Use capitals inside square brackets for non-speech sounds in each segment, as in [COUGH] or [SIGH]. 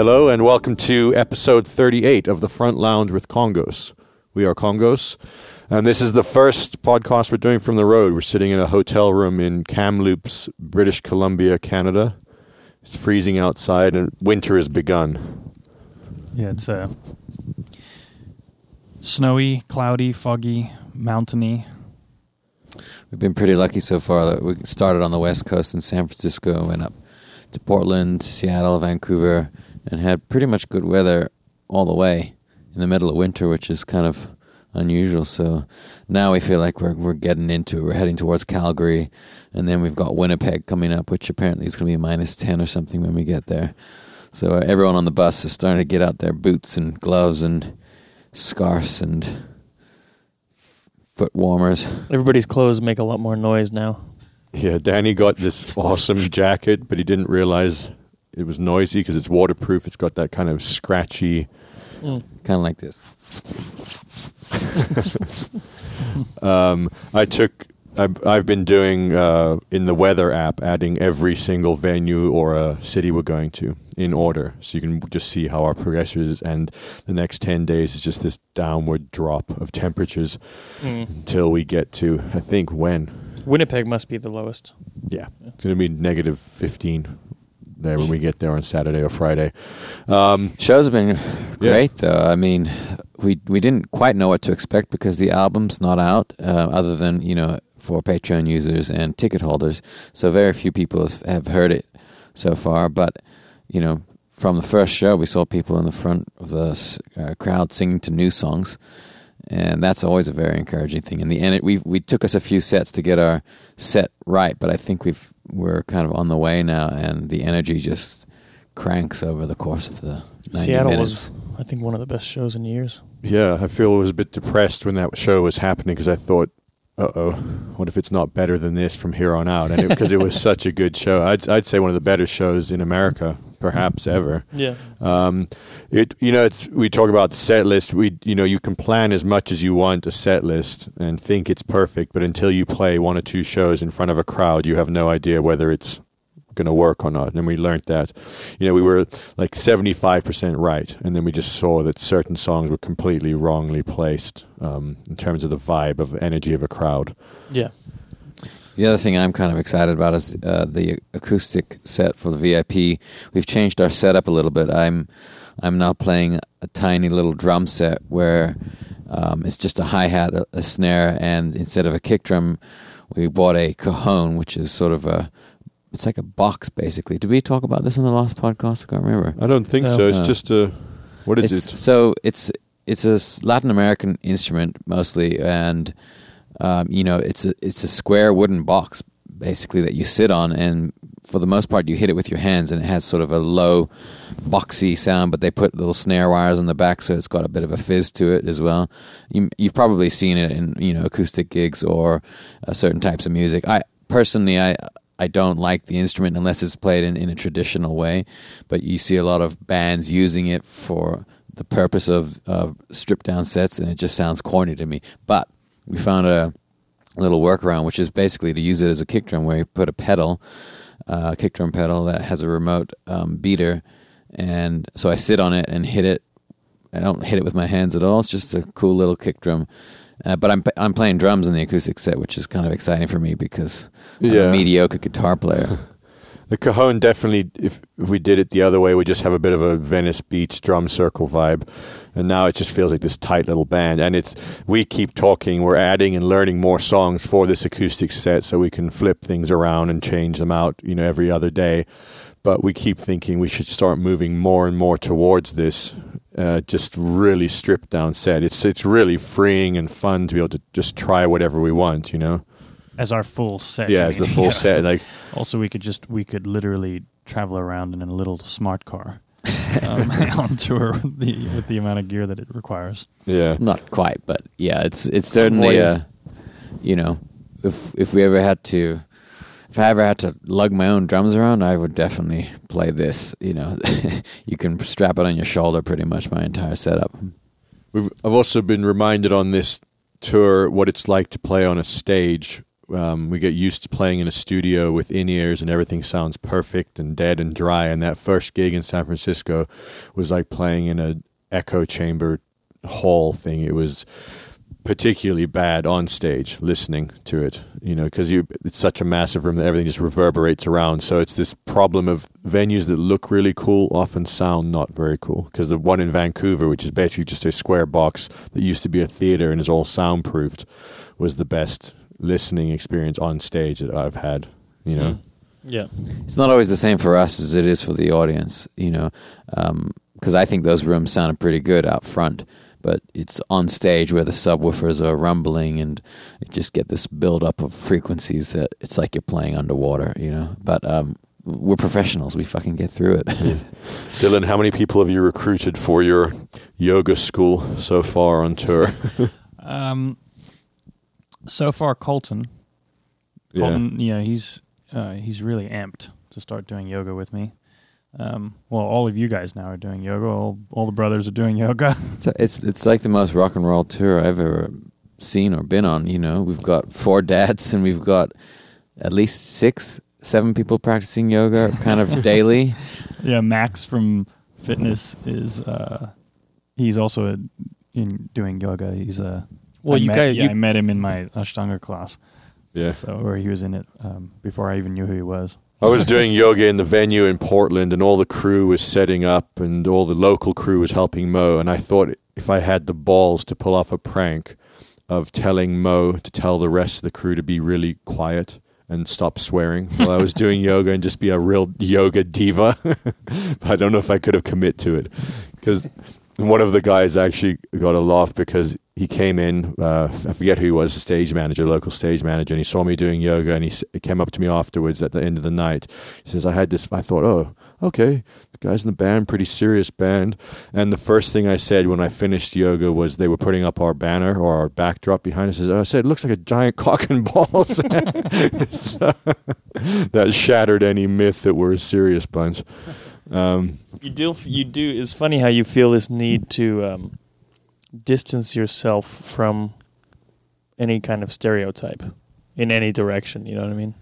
Hello and welcome to episode 38 of the Front Lounge with Kongos. We are Kongos, and this is the first podcast we're doing from the road. We're sitting in a hotel room in Kamloops, British Columbia, Canada. It's freezing outside and winter has begun. Yeah, it's uh, snowy, cloudy, foggy, mountainy. We've been pretty lucky so far that we started on the west coast in San Francisco, went up to Portland, Seattle, Vancouver, and had pretty much good weather all the way in the middle of winter, which is kind of unusual. So now we feel like we're we're getting into it. We're heading towards Calgary, and then we've got Winnipeg coming up, which apparently is going to be minus ten or something when we get there. So uh, everyone on the bus is starting to get out their boots and gloves and scarves and foot warmers. Everybody's clothes make a lot more noise now. Yeah, Danny got this awesome jacket, but he didn't realize it was noisy because it's waterproof. It's got that kind of scratchy. Kind of like this. [LAUGHS] Um, I took. I've, I've been doing uh, in the weather app, adding every single venue or a city we're going to in order, so you can just see how our progression is. And the next ten days is just this downward drop of temperatures Mm. until we get to I think when Winnipeg must be the lowest. Yeah, it's going to be negative 15 there when we get there on Saturday or Friday. Um, Shows have been great though. I mean, we we didn't quite know what to expect because the album's not out, uh, other than you know for Patreon users and ticket holders. So very few people have- heard it so far. But you know, from the first show, we saw people in the front of the uh, crowd singing to new songs, and that's always a very encouraging thing. And the and it, we we took us a few sets to get our set right, but I think we've we're kind of on the way now, and the energy just cranks over the course of the 90 Seattle minutes. was, I think, one of the best shows in years. yeah, I feel I was a bit depressed when that show was happening because I thought, uh oh, what if it's not better than this from here on out? And because it, was [LAUGHS] such a good show, I'd, I'd say one of the better shows in America, perhaps ever. Yeah. Um, it you know it's we talk about the set list. We you know you can plan as much as you want a set list and think it's perfect, but until you play one or two shows in front of a crowd, you have no idea whether it's going to work or not. And we learned that. You know we were like seventy five percent right, and then we just saw that certain songs were completely wrongly placed um, in terms of the vibe of energy of a crowd. Yeah. The other thing I'm kind of excited about is uh, the acoustic set for the VIP. We've changed our setup a little bit. I'm I'm now playing a tiny little drum set where um, it's just a hi hat, a, a snare, and instead of a kick drum, we bought a cajon, which is sort of a it's like a box basically. Did we talk about this in the last podcast? I can't remember. I don't think No. so. It's No. just a what is it's, it? So it's it's a Latin American instrument mostly, and um, you know it's a it's a square wooden box basically that you sit on, and for the most part you hit it with your hands, and it has sort of a low boxy sound, but they put little snare wires on the back, so it's got a bit of a fizz to it as well. You, you've probably seen it in you know acoustic gigs or uh, certain types of music. I personally I. I don't like the instrument unless it's played in, in a traditional way, but you see a lot of bands using it for the purpose of, of stripped down sets, and it just sounds corny to me. But we found a little workaround, which is basically to use it as a kick drum, where you put a pedal, uh, kick drum pedal that has a remote um, beater, and so I sit on it and hit it. I don't hit it with my hands at all. It's just a cool little kick drum. Uh, but I'm I'm playing drums in the acoustic set, which is kind of exciting for me because I'm Yeah. a mediocre guitar player. [LAUGHS] The cajon definitely, if, if we did it the other way, we'd just have a bit of a Venice Beach drum circle vibe, and now it just feels like this tight little band. And it's we keep talking, we're adding and learning more songs for this acoustic set, so we can flip things around and change them out, you know, every other day. But we keep thinking we should start moving more and more towards this, uh, just really stripped down set. It's it's really freeing and fun to be able to just try whatever we want, you know. As our full set. Yeah, as the full Yeah, set. so- Like Also, we could just we could literally travel around in a little smart car um, [LAUGHS] [LAUGHS] on tour with the with the amount of gear that it requires. yeah. Not quite, but yeah, it's it's certainly Avoid uh you know, if if we ever had to if I ever had to lug my own drums around, I would definitely play this. You know, [LAUGHS] you can strap it on your shoulder pretty much my entire setup. We've, I've also been reminded on this tour what it's like to play on a stage um, we get used to playing in a studio with in ears and everything sounds perfect and dead and dry. And that first gig in San Francisco was like playing in an echo chamber hall thing. It was particularly bad on stage listening to it you know because you it's such a massive room that everything just reverberates around. So it's this problem of venues that look really cool often sound not very cool. Because the one in Vancouver which is basically just a square box that used to be a theater and is all soundproofed was the best listening experience on stage that I've had you know? Mm. Yeah. It's not always the same for us as it is for the audience, you know, um, because I think those rooms sounded pretty good out front, but it's on stage where the subwoofers are rumbling and you just get this build up of frequencies that it's like you're playing underwater, you know. But um, we're professionals; we fucking get through it. [LAUGHS] Dylan how many people have you recruited for your yoga school so far on tour [LAUGHS] Um, so far, Colton. yeah yeah, he's uh, he's really amped to start doing yoga with me. Um, well, all of you guys now are doing yoga. All, all the brothers are doing [LAUGHS] yoga. it's, it's it's like the most rock and roll tour I've ever seen or been on. You know, we've got four dads and we've got at least six, seven people practicing yoga kind of [LAUGHS] daily. yeah, Max from fitness is uh, he's also a, in doing yoga. He's a Well, I you met, guys, yeah, you, I met him in my Ashtanga class. yeah So, or he was in it um, before I even knew who he was. I was doing yoga in the venue in Portland, and all the crew was setting up, and all the local crew was helping Mo. And I thought if I had the balls to pull off a prank of telling Mo to tell the rest of the crew to be really quiet and stop swearing while I was doing [LAUGHS] yoga and just be a real yoga diva. [LAUGHS] but I don't know if I could have commit to it because one of the guys actually got a laugh because he came in. Uh, I forget who he was, stage manager, local stage manager, and he saw me doing yoga, and he s- came up to me afterwards at the end of the night. He says, "I had this." I thought, "Oh, okay, the guys in the band, pretty serious band." And the first thing I said when I finished yoga was they were putting up our banner or our backdrop behind us. I said, "It looks like a giant [LAUGHS] cock and balls." [LAUGHS] so, [LAUGHS] that shattered any myth that we're a serious bunch. Um, you do. You do. It's funny how you feel this need to um, distance yourself from any kind of stereotype in any direction. You know what I mean?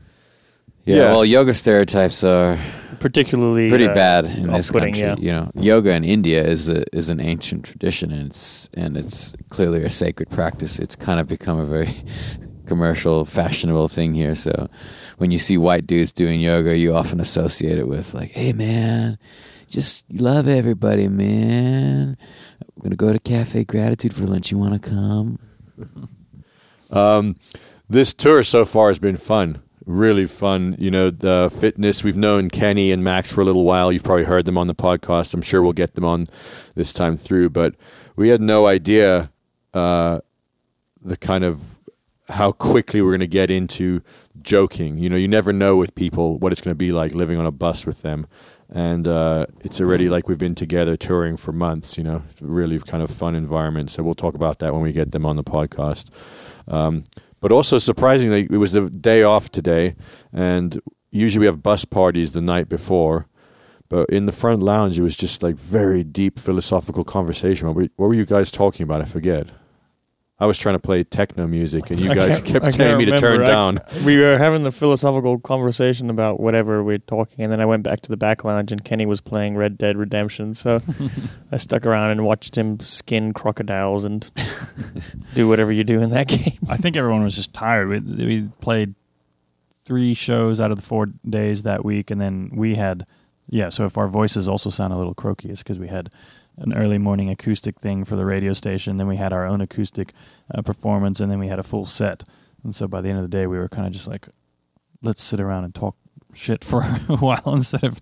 Yeah, Yeah. well, yoga stereotypes are Particularly pretty uh, bad in this country. yeah. You know, yoga in India is a, is an ancient tradition, and it's and it's clearly a sacred practice. It's kind of become a very [LAUGHS] commercial, fashionable thing here. So when you see white dudes doing yoga, you often associate it with like, "Hey, man, just love everybody, man. We're gonna go to Cafe Gratitude for lunch. You want to come?" [LAUGHS] Um, this tour so far has been fun, really fun. You know, the fitness. We've known Kenny and Max for a little while. You've probably heard them on the podcast. I'm sure we'll get them on this time through. But we had no idea uh, the kind of how quickly we're going to get into joking. You know, you never know with people what it's going to be like living on a bus with them. And uh, it's already like we've been together touring for months. You know, really kind of fun environment. So we'll talk about that when we get them on the podcast. Um, but also surprisingly, it was the day off today, and usually we have bus parties the night before. But in the front lounge, it was just like very deep philosophical conversation. What were you guys talking about? I forget. I was trying to play techno music, and you guys kept telling me to turn. I- down. we were having the philosophical conversation about whatever we are talking, and then I went back to the back lounge, and Kenny was playing Red Dead Redemption. So [LAUGHS] I stuck around and watched him skin crocodiles and do whatever you do in that game. I think everyone was just tired. We, we played three shows out of the four days that week, and then we had, yeah. So if our voices also sound a little croaky, it's because we had an early morning acoustic thing for the radio station. Then we had our own acoustic uh, performance, and then we had a full set. And so by the end of the day, we were kind of just like, let's sit around and talk shit for [LAUGHS] a while instead of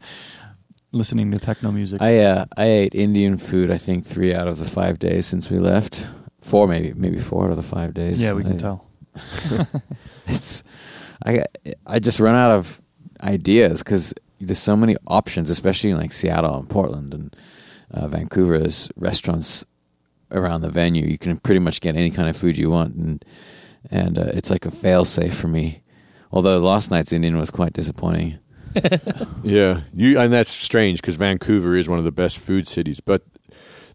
listening to techno music. I uh, I ate Indian food. I think three out of the five days since we left. Four, maybe maybe four out of the five days. yeah, we can I- tell. [LAUGHS] it's I I just run out of ideas because there's so many options, especially in like Seattle and Portland and uh, Vancouver. There's restaurants around the venue. You can pretty much get any kind of food you want, and and uh, it's like a fail safe for me. Although last night's Indian was quite disappointing. [LAUGHS] Yeah, you and that's strange because Vancouver is one of the best food cities, but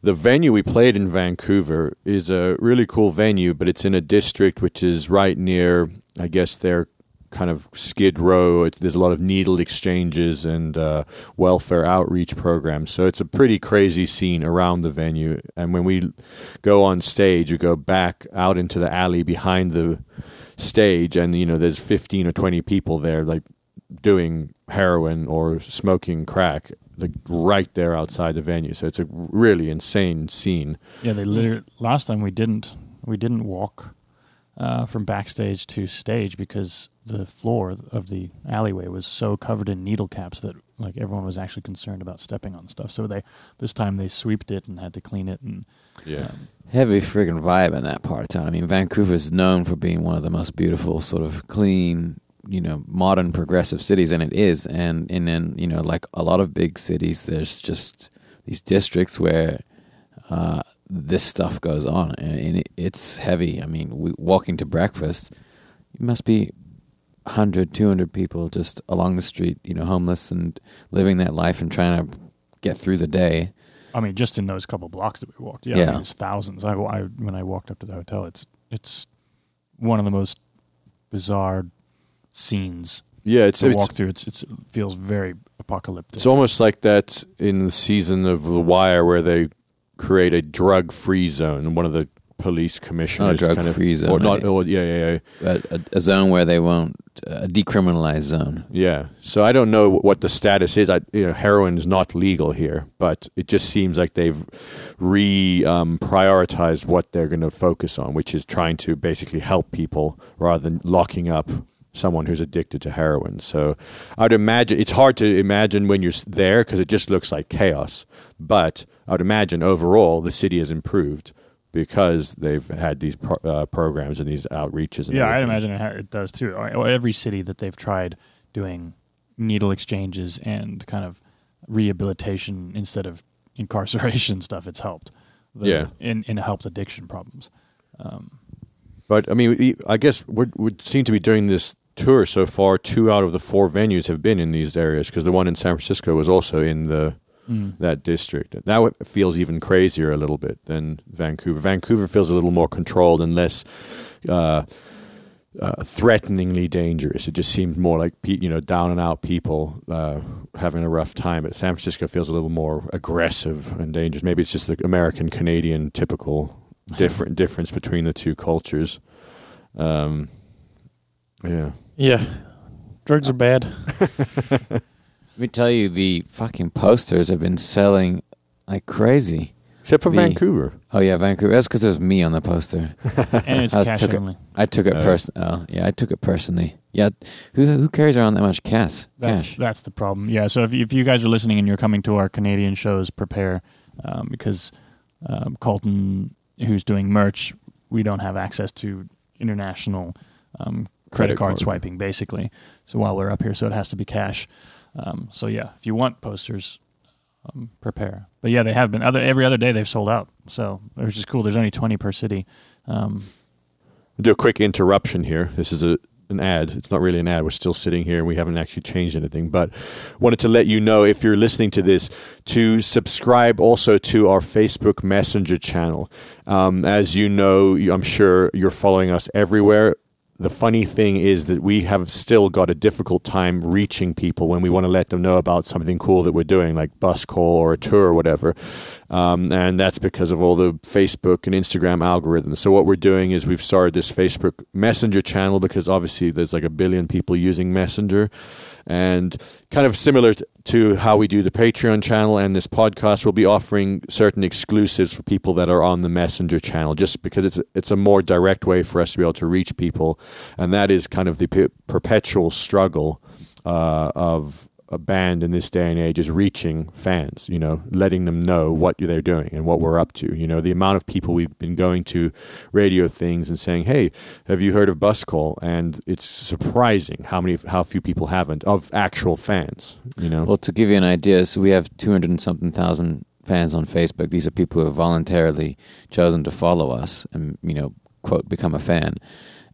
the venue we played in Vancouver is a really cool venue, but it's in a district which is right near, I guess, their kind of skid row. There's a lot of needle exchanges and uh, welfare outreach programs. So it's a pretty crazy scene around the venue. And when we go on stage, you go back out into the alley behind the stage, and you know there's 15 or 20 people there, like doing heroin or smoking crack. Like right there outside the venue, so it's a really insane scene. Yeah, they literally last time we didn't we didn't walk uh, from backstage to stage because the floor of the alleyway was so covered in needle caps that like everyone was actually concerned about stepping on stuff. So they this time they sweeped it and had to clean it and Yeah. um, Heavy friggin' vibe in that part of town. I mean, Vancouver is known for being one of the most beautiful, sort of clean, you know, modern, progressive cities, and it is. And and then you know, like a lot of big cities, there's just these districts where uh, this stuff goes on, and, and it, it's heavy. I mean, we, walking to breakfast, you must be 100, 200 people just along the street, you know, homeless and living that life and trying to get through the day. I mean, just in those couple blocks that we walked, yeah, I mean, it's thousands. I, I when I walked up to the hotel, it's it's one of the most bizarre scenes Yeah, it's to it's, walk through. It's, it's it feels very apocalyptic. it's almost like that in the season of The Wire where they create a drug-free zone. One of the police commissioners, kind of- drug-free zone, or not? Or, yeah, yeah, yeah. a, a, a zone where they won't a decriminalized zone. Yeah. So I don't know what the status is. I, you know, heroin is not legal here, but it just seems like they've re um, prioritized what they're going to focus on, which is trying to basically help people rather than locking up someone who's addicted to heroin. So I'd imagine it's hard to imagine when you're there because it just looks like chaos. But I'd imagine overall the city has improved because they've had these pro- uh, programs and these outreaches. And yeah, I everything. imagine it, ha- it does too. Every city that they've tried doing needle exchanges and kind of rehabilitation instead of incarceration [LAUGHS] stuff, it's helped. The- Yeah. and, and it helped addiction problems. Um, But I mean, I guess we we seem to be doing this tour so far. Two out of the four venues have been in these areas because the one in San Francisco was also in the mm. that district. Now it feels even crazier a little bit than Vancouver. Vancouver feels a little more controlled and less uh, uh, threateningly dangerous. It just seems more like pe- you know down and out people uh, having a rough time. But San Francisco feels a little more aggressive and dangerous. Maybe it's just the American Canadian typical different difference between the two cultures. Um, yeah. Yeah. Drugs are bad. [LAUGHS] Let me tell you, the fucking posters have been selling like crazy. Except for The- Vancouver. Oh yeah, Vancouver. That's because it was me on the poster. [LAUGHS] and it's I cash took it- only. I took it Oh. person. Oh yeah, I took it personally. Yeah, who who carries around that much cash? That's Cash. that's the problem. Yeah. So if if you guys are listening and you're coming to our Canadian shows, prepare um, because um, Colton, who's doing merch, we don't have access to international um, credit, Credit card, card. swiping, basically. So while we're up here, so it has to be cash. Um, so yeah, if you want posters, um, prepare. But yeah, they have been. Other every other day they've sold out. So which is cool. There's only 20 per city. Um, We'll do a quick interruption here. This is a an ad. It's not really an ad. We're still sitting here and we haven't actually changed anything. But wanted to let you know if you're listening to this to subscribe also to our Facebook Messenger channel. Um, as you know, I'm sure you're following us everywhere. The funny thing is that we have still got a difficult time reaching people when we want to let them know about something cool that we're doing, like bus call or a tour or whatever. Um, and that's because of all the Facebook and Instagram algorithms. So what we're doing is we've started this Facebook Messenger channel because obviously there's like a billion people using Messenger, and kind of similar to how we do the Patreon channel and this podcast, we'll be offering certain exclusives for people that are on the Messenger channel, just because it's it's a more direct way for us to be able to reach people, and that is kind of the pe- perpetual struggle uh, of a band in this day and age is reaching fans, you know, letting them know what they're doing and what we're up to. You know, the amount of people we've been going to radio things and saying, "Hey, have you heard of Bus Call?" And it's surprising how many, how few people haven't of actual fans. You know, Well, to give you an idea, so we have two hundred and something thousand fans on Facebook. These are people who have voluntarily chosen to follow us and you know quote become a fan.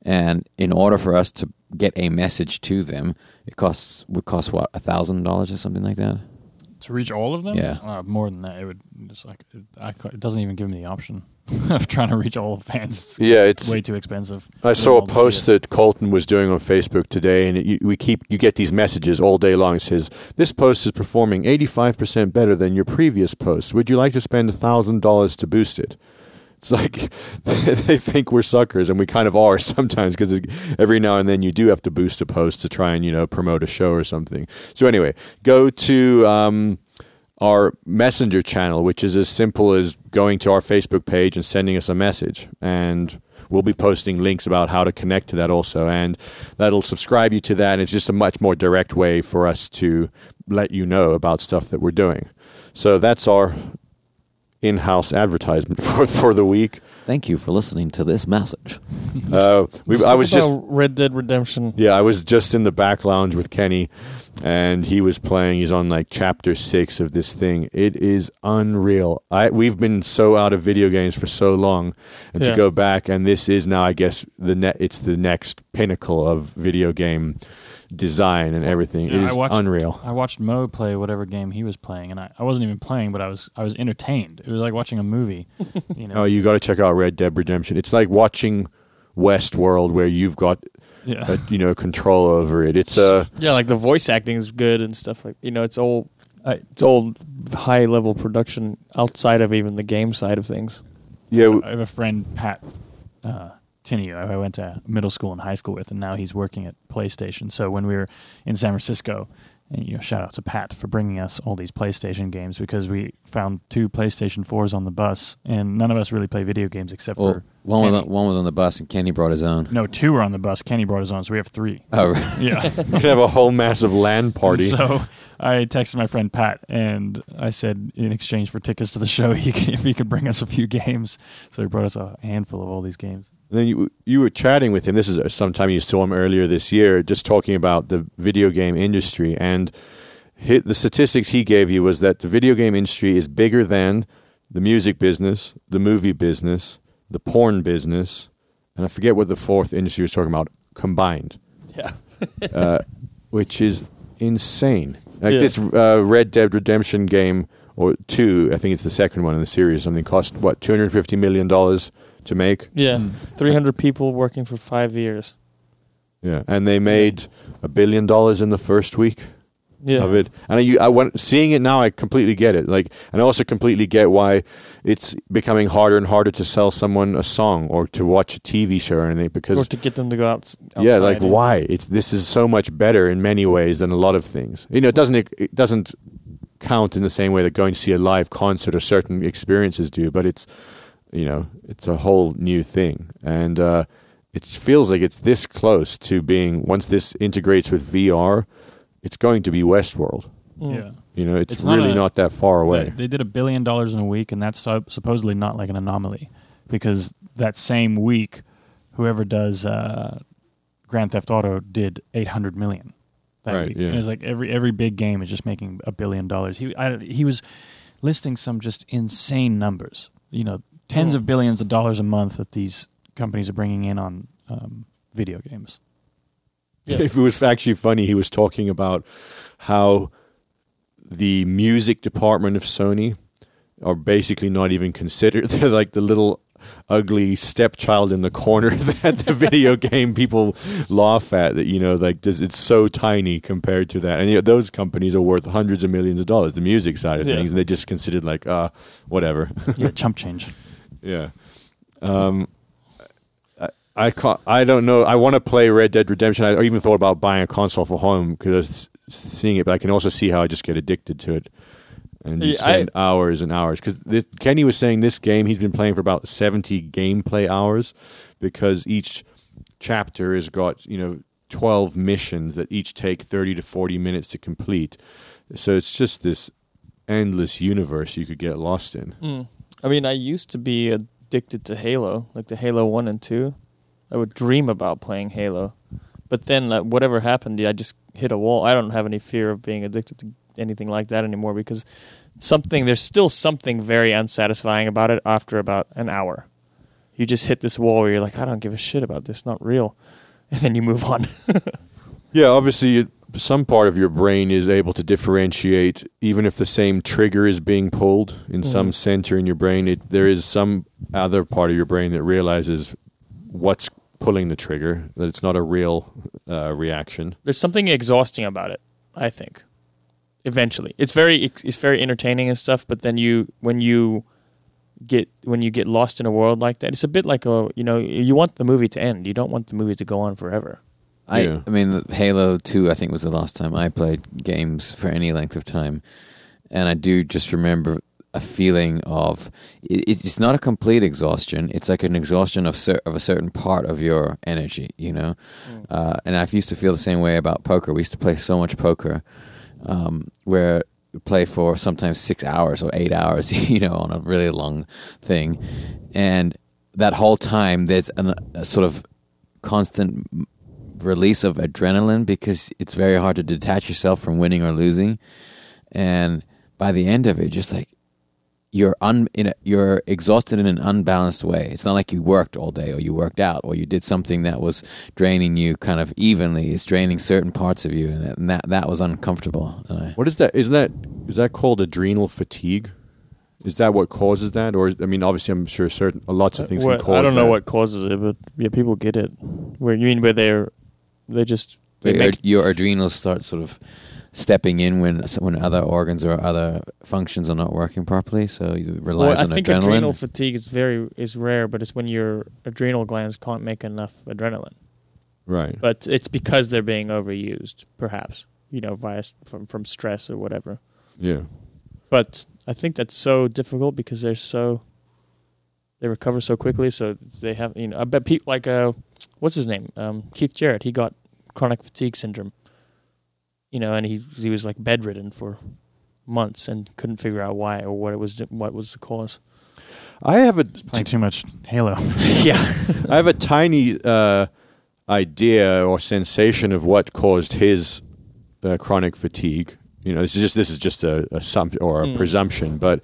And in order for us to get a message to them, it costs would cost what a thousand dollars or something like that. To reach all of them? Yeah. Uh, more than that, it would just like it, I, it doesn't even give me the option [LAUGHS] of trying to reach all fans. It's Yeah, it's way too expensive. I saw a all to see post that Colton was doing on Facebook today, and it, you, we keep you get these messages all day long. It says this post is performing eighty five percent better than your previous post. Would you like to spend thousand dollars to boost it? It's like [LAUGHS] they think we're suckers, and we kind of are [LAUGHS] sometimes because every now and then you do have to boost a post to try and you know promote a show or something. So anyway, go to. Um, our messenger channel, which is as simple as going to our Facebook page and sending us a message. And we'll be posting links about how to connect to that also. And that'll subscribe you to that. And it's just a much more direct way for us to let you know about stuff that we're doing. So that's our in house advertisement [LAUGHS] for, for the week. Thank you for listening to this message. Uh, we, Let's I talk was about just. Red Dead Redemption. Yeah, I was just in the back lounge with Kenny, and he was playing. He's on like chapter six of this thing. It is unreal. I we've been so out of video games for so long, and Yeah. to go back and this is now, I guess the net. It's the next pinnacle of video game design and everything. Yeah, it I watched- unreal. I watched Mo play whatever game he was playing, and I, I wasn't even playing, but I was I was entertained. It was like watching a movie. You [LAUGHS] know, Oh, you got to check out Red Dead Redemption. It's like watching Westworld, where you've got yeah. uh, you know control over it. It's a Yeah, like the voice acting is good and stuff like you know, it's all it's all high level production outside of even the game side of things. yeah. I have a friend, Pat uh, Tinney, who I went to middle school and high school with, and now he's working at PlayStation. So when we were in San Francisco, and you know, shout out to Pat for bringing us all these PlayStation games because we found two PlayStation fours on the bus, and none of us really play video games except Well, for one was Kenny. on, one was on the bus, and Kenny brought his own. no, two were on the bus. Kenny brought his own, so we have three. Oh, [LAUGHS] Yeah. [LAUGHS] we can have a whole massive LAN party. And so I texted my friend Pat, and I said in exchange for tickets to the show, [LAUGHS] he if he could bring us a few games. So he brought us a handful of all these games. Then you you were chatting with him. This is sometime you saw him earlier this year, just talking about the video game industry. And hit, the statistics he gave you was that the video game industry is bigger than the music business, the movie business, the porn business, and I forget what the fourth industry was talking about combined. Yeah. [LAUGHS] uh, which is insane. Like Yeah. this uh, Red Dead Redemption game or two, I think it's the second one in the series. Something cost what two hundred fifty million dollars to make. Yeah. Mm. Three hundred people working for five years. Yeah, and they made a billion dollars in the first week Yeah. of it. And I, you, I went seeing it now. I completely get it. Like, and I also completely get why it's becoming harder and harder to sell someone a song or to watch a TV show or anything because Or to get them to go out. yeah, like why? It's this is so much better in many ways than a lot of things. You know, it doesn't it doesn't count in the same way that going to see a live concert or certain experiences do, but it's you know, it's a whole new thing. And uh it feels like it's this close to being once this integrates with VR, it's going to be Westworld. Mm. Yeah. You know, it's, It's not really a- not that far away. They, they did a billion dollars in a week, and that's sup- supposedly not like an anomaly because that same week, whoever does uh, Grand Theft Auto did 800 million. That Right, week. yeah. And it's like every every big game is just making a billion dollars. He I, he was listing some just insane numbers. You know, tens Mm. of billions of dollars a month that these companies are bringing in on um, video games. Yeah. If it was actually funny, he was talking about how the music department of Sony are basically not even considered. [LAUGHS] They're like the little ugly stepchild in the corner [LAUGHS] that the video [LAUGHS] game people laugh at. That you know, like this, it's so tiny compared to that. And you know, those companies are worth hundreds of millions of dollars. The music side of Yeah. things, and they just considered like, ah, whatever. yeah, chump change. Yeah. Um, I I, can't, I don't know. I want to play Red Dead Redemption. I even thought about buying a console for home because seeing it, but I can also see how I just get addicted to it and you Yeah, I- spend hours and hours. Because Kenny was saying this game he's been playing for about seventy gameplay hours because each chapter has got you know twelve missions that each take thirty to forty minutes to complete. So it's just this endless universe you could get lost in. Mm. I mean, I used to be addicted to Halo, like the Halo One and Two. I would dream about playing Halo, but then like, whatever happened, I just hit a wall. I don't have any fear of being addicted to anything like that anymore because something there's still something very unsatisfying about it after about an hour. You just hit this wall where you're like, I don't give a shit about this, not real, [LAUGHS] and then you move on. [LAUGHS] Yeah, obviously, it, some part of your brain is able to differentiate, even if the same trigger is being pulled in some Mhm. center in your brain. It, there is some other part of your brain that realizes what's pulling the trigger, that it's not a real uh, reaction. There's something exhausting about it. I think. Eventually, it's very it's very entertaining and stuff. But then you when you get when you get lost in a world like that, it's a bit like a you know you want the movie to end. You don't want the movie to go on forever. I, Yeah. I mean, Halo 2, I think, was the last time I played games for any length of time. And I do just remember a feeling of it, it's not a complete exhaustion. It's like an exhaustion of, cer- of a certain part of your energy, you know? Uh, and I used to feel the same way about poker. We used to play so much poker um, where play for sometimes six hours or eight hours, [LAUGHS] you know, on a really long thing. And that whole time, there's an, a sort of constant release of adrenaline because it's very hard to detach yourself from winning or losing. And by the end of it, just like you're un in a, you're exhausted in an unbalanced way. It's not like you worked all day or you worked out or you did something that was draining you kind of evenly. It's draining certain parts of you, and that and that, that was uncomfortable. I, What is that? Is that is that called adrenal fatigue? Is that what causes that, or is, I mean, obviously, I'm sure certain lots of uh, things What- can cause. It. I don't know that. what causes it, but yeah, people get it. Where you mean where they're they just they your, make, your adrenals start sort of stepping in when when other organs or other functions are not working properly. So you rely well, I think adrenaline. adrenal fatigue is very is rare, but it's when your adrenal glands can't make enough adrenaline. right? But it's because they're being overused, perhaps you know, via from from stress or whatever. Yeah. But I think that's so difficult because they're so they recover so quickly. So they have you know I bet people like uh what's his name um, Keith Jarrett he got chronic fatigue syndrome. You know, and he he was like bedridden for months and couldn't figure out why or what it was what was the cause. I have a Playing too much Halo. [LAUGHS] yeah, I have a tiny uh, idea or sensation of what caused his uh, chronic fatigue. You know, this is just this is just a, a sum or a Mm. presumption. But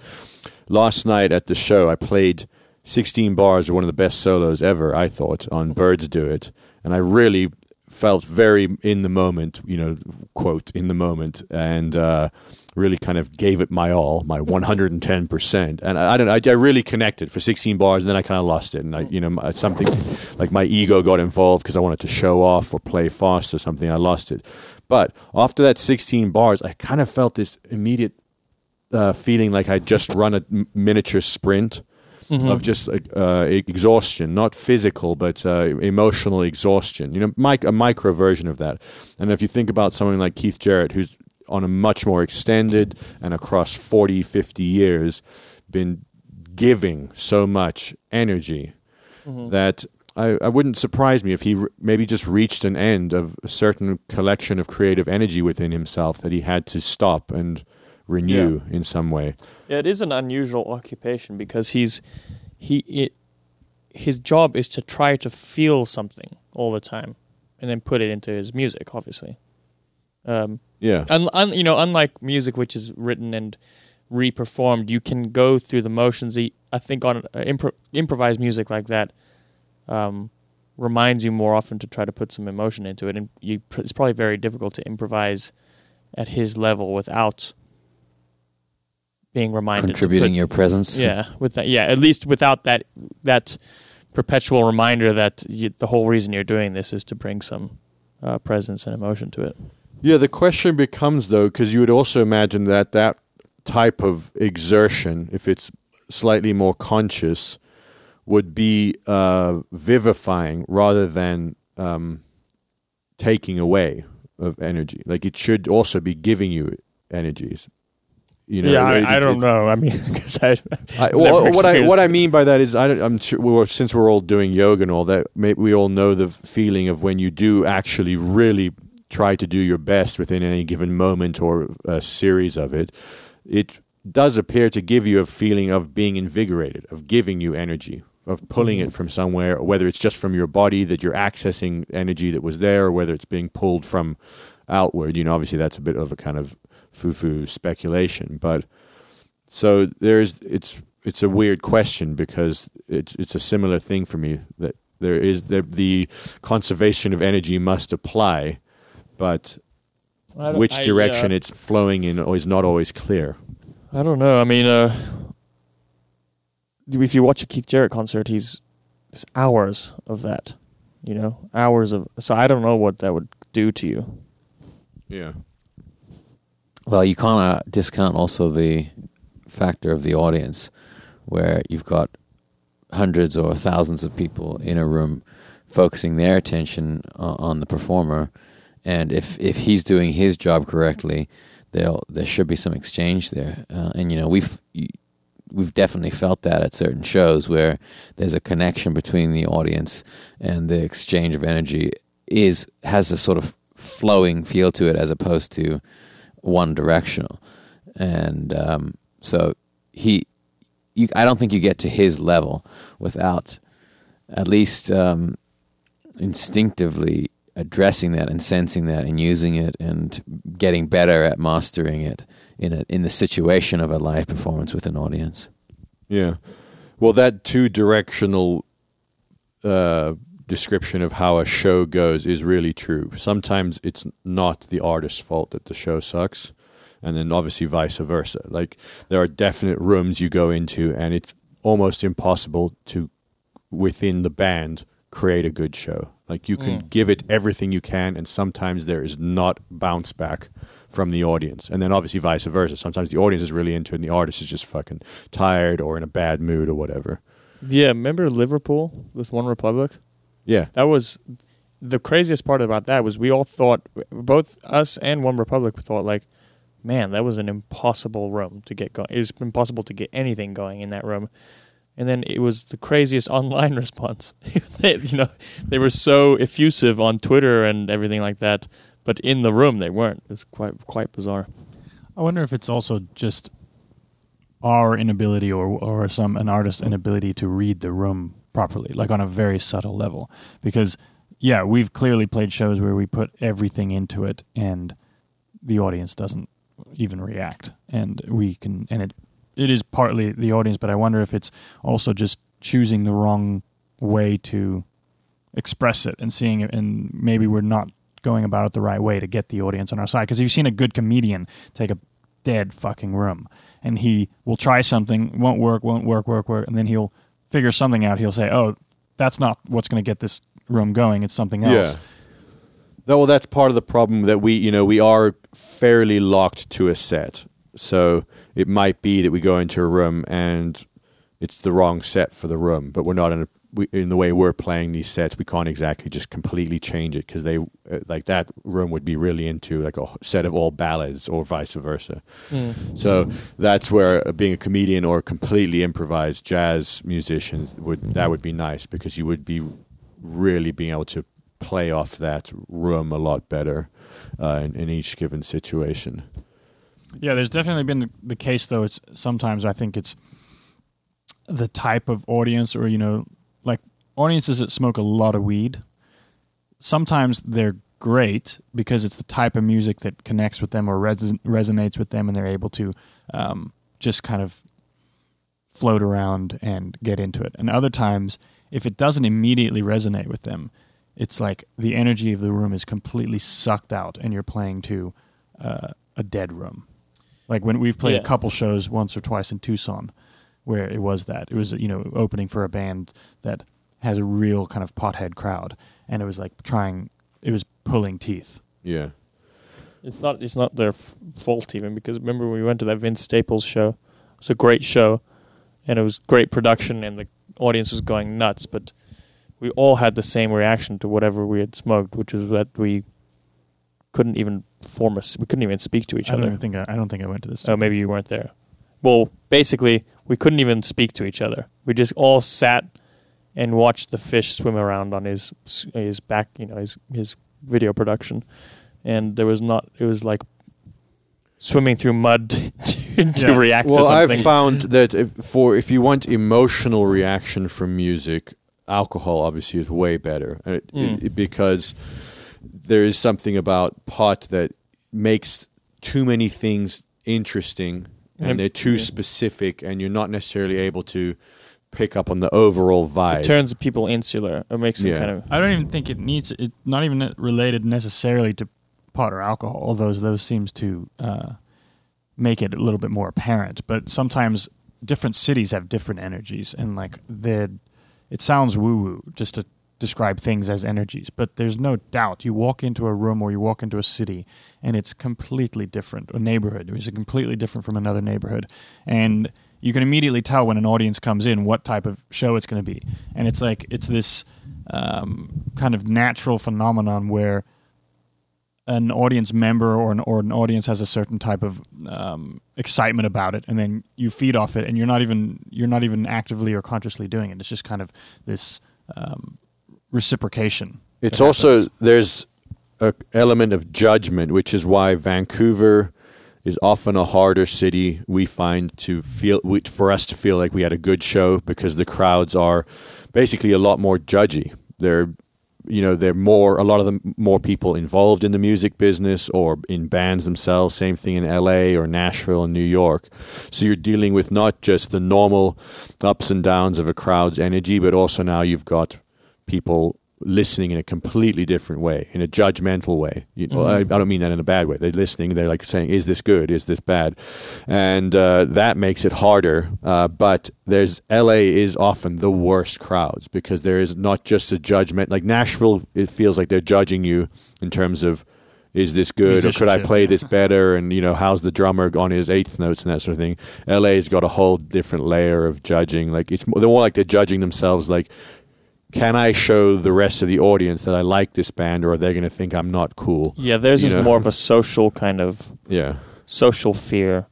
last night at the show, I played 16 bars of one of the best solos ever. I thought on Birds Do It, and I really felt very in the moment. You know, quote in the moment, and uh, really kind of gave it my all, my 110 percent. And I, I don't know, I, I really connected for 16 bars, and then I kind of lost it. And I, you know, something like my ego got involved because I wanted to show off or play fast or something. I lost it. But after that 16 bars, I kind of felt this immediate uh, feeling like I'd just run a miniature sprint Mm-hmm. of just uh, exhaustion, not physical, but uh, emotional exhaustion. You know, mic- a micro version of that. And if you think about someone like Keith Jarrett, who's on a much more extended and across 40, 50 years been giving so much energy Mm-hmm. that I, I wouldn't surprise me if he r- maybe just reached an end of a certain collection of creative energy within himself that he had to stop and renew in some way. Yeah, it is an unusual occupation because he's he it, his job is to try to feel something all the time and then put it into his music, obviously. Um, Yeah. un, un, you know, unlike music which is written and re-performed, you can go through the motions. I think on uh, impro- improvised music like that um, reminds you more often to try to put some emotion into it, and you, it's probably very difficult to improvise at his level without being reminded contributing put- your presence. [LAUGHS] yeah, with that. Yeah, at least without that that perpetual reminder that you, the whole reason you're doing this is to bring some uh, presence and emotion to it. Yeah, the question becomes though, because you would also imagine that that type of exertion, if it's slightly more conscious, would be uh, vivifying rather than um, taking away of energy. Like it should also be giving you energies. You know, yeah, I, I don't know. I mean, [LAUGHS] because I, I, well, what I what I mean by that is I, I'm sure we were, since we're all doing yoga and all that, maybe we all know the feeling of when you do actually really try to do your best within any given moment or a series of it. It does appear to give you a feeling of being invigorated, of giving you energy, of pulling Mm-hmm. it from somewhere, whether it's just from your body that you're accessing energy that was there, or whether it's being pulled from outward. You know, obviously that's a bit of a kind of foo-foo speculation, but so there's it's it's a weird question because it's it's a similar thing for me that there is the the conservation of energy must apply, but which I, direction uh, it's flowing in is not always clear. I don't know. I mean, uh, if you watch a Keith Jarrett concert, he's it's hours of that. You know, hours of. So I don't know what that would do to you. Yeah. Well, you can't uh, discount also the factor of the audience, where you've got hundreds or thousands of people in a room focusing their attention uh, on the performer, and if if he's doing his job correctly, there there should be some exchange there. Uh, and you know we've we've definitely felt that at certain shows where there's a connection between the audience and the exchange of energy is has a sort of flowing feel to it as opposed to one directional. And um, so he, you, I don't think you get to his level without at least um, instinctively addressing that and sensing that and using it and getting better at mastering it in a, in the situation of a live performance with an audience. Yeah. Well, that two directional uh, description of how a show goes is really true. Sometimes it's not the artist's fault that the show sucks, and then obviously vice versa. Like there are definite rooms you go into, and it's almost impossible to, within the band, create a good show. Like you can Mm. give it everything you can, and sometimes there is not bounce back from the audience. And then obviously vice versa. Sometimes the audience is really into it and the artist is just fucking tired or in a bad mood or whatever. Yeah, remember Liverpool with One Republic? Yeah. That was the craziest part about that was we all thought both us and One Republic thought like, man, that was an impossible room to get going. It was impossible to get anything going in that room. And then it was the craziest [LAUGHS] online response. [LAUGHS] they, you know, they were so effusive on Twitter and everything like that, but in the room they weren't. It was quite quite bizarre. I wonder if it's also just our inability or or some an artist's inability to read the room properly, like on a very subtle level. Because yeah, we've clearly played shows where we put everything into it and the audience doesn't even react. And we can and it it is partly the audience, but I wonder if it's also just choosing the wrong way to express it and seeing it and maybe we're not going about it the right way to get the audience on our side because you've seen a good comedian take a dead fucking room and he will try something won't work won't work work work and then he'll figure something out he'll say oh that's not what's going to get this room going it's something else Yeah. Well, that's part of the problem that we, you know, we are fairly locked to a set. So it might be that we go into a room and it's the wrong set for the room, but we're not in a we, in the way we're playing these sets. We can't exactly just completely change it because they uh, like that room would be really into like a set of all ballads or vice versa. So that's where uh, being a comedian or completely improvised jazz musicians would that would be nice because you would be really being able to play off that room a lot better uh, in, in each given situation. Yeah, there's definitely been the case though. It's sometimes I think it's the type of audience, or you know, like audiences that smoke a lot of weed. Sometimes they're great because it's the type of music that connects with them or res- resonates with them, and they're able to um, just kind of float around and get into it. And other times, if it doesn't immediately resonate with them, it's like the energy of the room is completely sucked out, and you're playing to uh, a dead room. Like when we've played Yeah. a couple shows once or twice in Tucson, where it was that it was you know opening for a band that has a real kind of pothead crowd, and it was like trying, it was pulling teeth. Yeah. It's not it's not their f- fault even because remember when we went to that Vince Staples show. It was a great show, and it was great production, and the audience was going nuts. But we all had the same reaction to whatever we had smoked, which was that we couldn't even form a s- we couldn't even speak to each I don't other. even think I, I don't think I went to this. Oh, maybe you weren't there. Well, basically, we couldn't even speak to each other. We just all sat and watched the fish swim around on his his back, you know, his his video production, and there was not. It was like swimming through mud [LAUGHS] to, to Yeah. react to Well. I've found that if, for if you want emotional reaction from music, alcohol obviously is way better And it, Mm. it- because there is something about pot that makes too many things interesting and And- they're too yeah. specific, and you're not necessarily able to pick up on the overall vibe. it turns people insular. It makes them Yeah. kind of I don't even think it needs It's Not even related necessarily to pot or alcohol. All those those seems to uh, make it a little bit more apparent. But sometimes different cities have different energies, and like the it sounds woo woo just to describe things as energies, but there's no doubt you walk into a room or you walk into a city and it's completely different. A neighborhood is completely different from another neighborhood, and you can immediately tell when an audience comes in what type of show it's going to be. And it's like it's this um, kind of natural phenomenon where an audience member or an or an audience has a certain type of um, excitement about it, and then you feed off it, and you're not even you're not even actively or consciously doing it. It's just kind of this um, reciprocation. It's also happens. there's a element of judgment, which is why Vancouver is often a harder city we find to feel we, for us to feel like we had a good show because the crowds are basically a lot more judgy. They're you know they're more a lot of them more people involved in the music business or in bands themselves same thing in LA or Nashville and New York so you're dealing with not just the normal ups and downs of a crowd's energy but also now you've got people listening in a completely different way, in a judgmental way. You know, I, I don't mean that in a bad way. They're listening. They're like saying, "Is this good? Is this bad?" And uh, that makes it harder. Uh, but there's LA is often the worst crowds because there is not just a judgment. Like Nashville, it feels like they're judging you in terms of. Is this good, or could I play yeah. this better? And you know, how's the drummer on his eighth notes and that sort of thing. LA's got a whole different layer of judging. Like it's more, they're more like they're judging themselves. Like can I show the rest of the audience that I like this band, or are they going to think I'm not cool? Yeah, theirs You is know. more of a social kind of Yeah, social fear,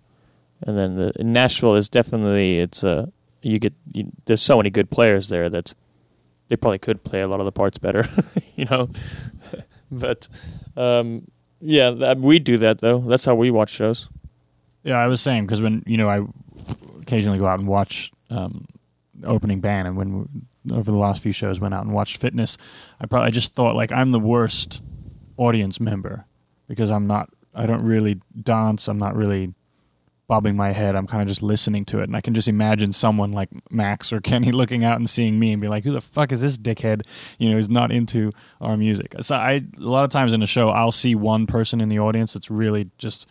and then the, in Nashville is definitely it's a you get you, there's so many good players there that they probably could play a lot of the parts better, [LAUGHS] you know. [LAUGHS] but um, yeah, that, we do that though. That's how we watch shows. Yeah, I was saying because when you know I occasionally go out and watch um, opening band, and when we, over the last few shows went out and watched Fitness, I probably I just thought like I'm the worst audience member because I'm not I don't really dance. I'm not really bobbing my head. I'm kind of just listening to it, and I can just imagine someone like Max or Kenny [LAUGHS] looking out and seeing me and be like, "Who the fuck is this dickhead?" You know, he's not into our music. So I a lot of times in a show, I'll see one person in the audience that's really just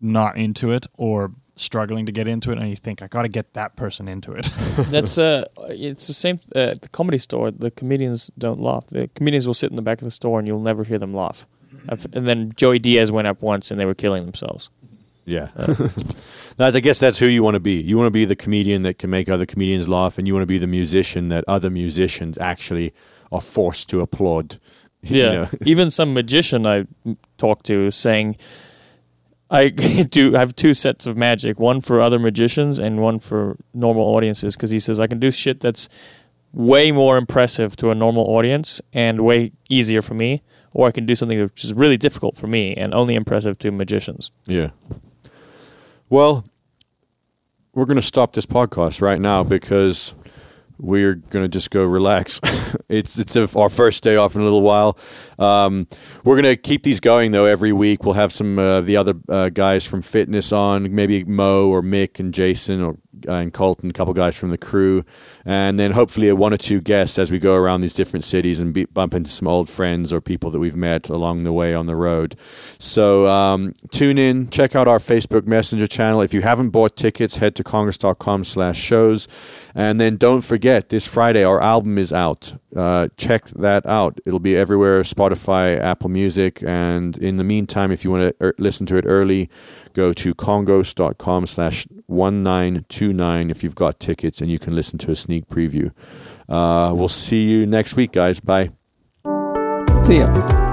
not into it or struggling to get into it, and you think, "I got to get that person into it." [LAUGHS] That's uh, it's the same uh, at the comedy store. The comedians don't laugh. The comedians will sit in the back of the store, and you'll never hear them laugh. And then Joey Diaz went up once, and they were killing themselves. yeah. [LAUGHS] that, I guess that's who you want to be. You want to be the comedian that can make other comedians laugh, and you want to be the musician that other musicians actually are forced to applaud. [LAUGHS] You Yeah, know? even some magician I talked to saying, I [LAUGHS] do I have two sets of magic, one for other magicians and one for normal audiences, because he says I can do shit that's way more impressive to a normal audience and way easier for me, or I can do something which is really difficult for me and only impressive to magicians. Yeah. Well, we're going to stop this podcast right now because we're to just go relax. [LAUGHS] it's it's a, our first day off in a little while. Um, we're to keep these going though every week. We'll have some uh, the other uh, guys from fitness on, maybe Mo or Mick and Jason or uh, and Colton, a couple guys from the crew, and then hopefully a one or two guests as we go around these different cities and be, bump into some old friends or people that we've met along the way on the road. So um, tune in, check out our Facebook Messenger channel. If you haven't bought tickets, head to kongos.com slash shows. And then don't forget, this Friday our album is out. Uh, check that out. It'll be everywhere, Spotify, Apple Music. And in the meantime, if you want to er- listen to it early, go to kongos.com slash 1929 if you've got tickets and you can listen to a sneak preview. Uh, we'll see you next week, guys. Bye. See ya.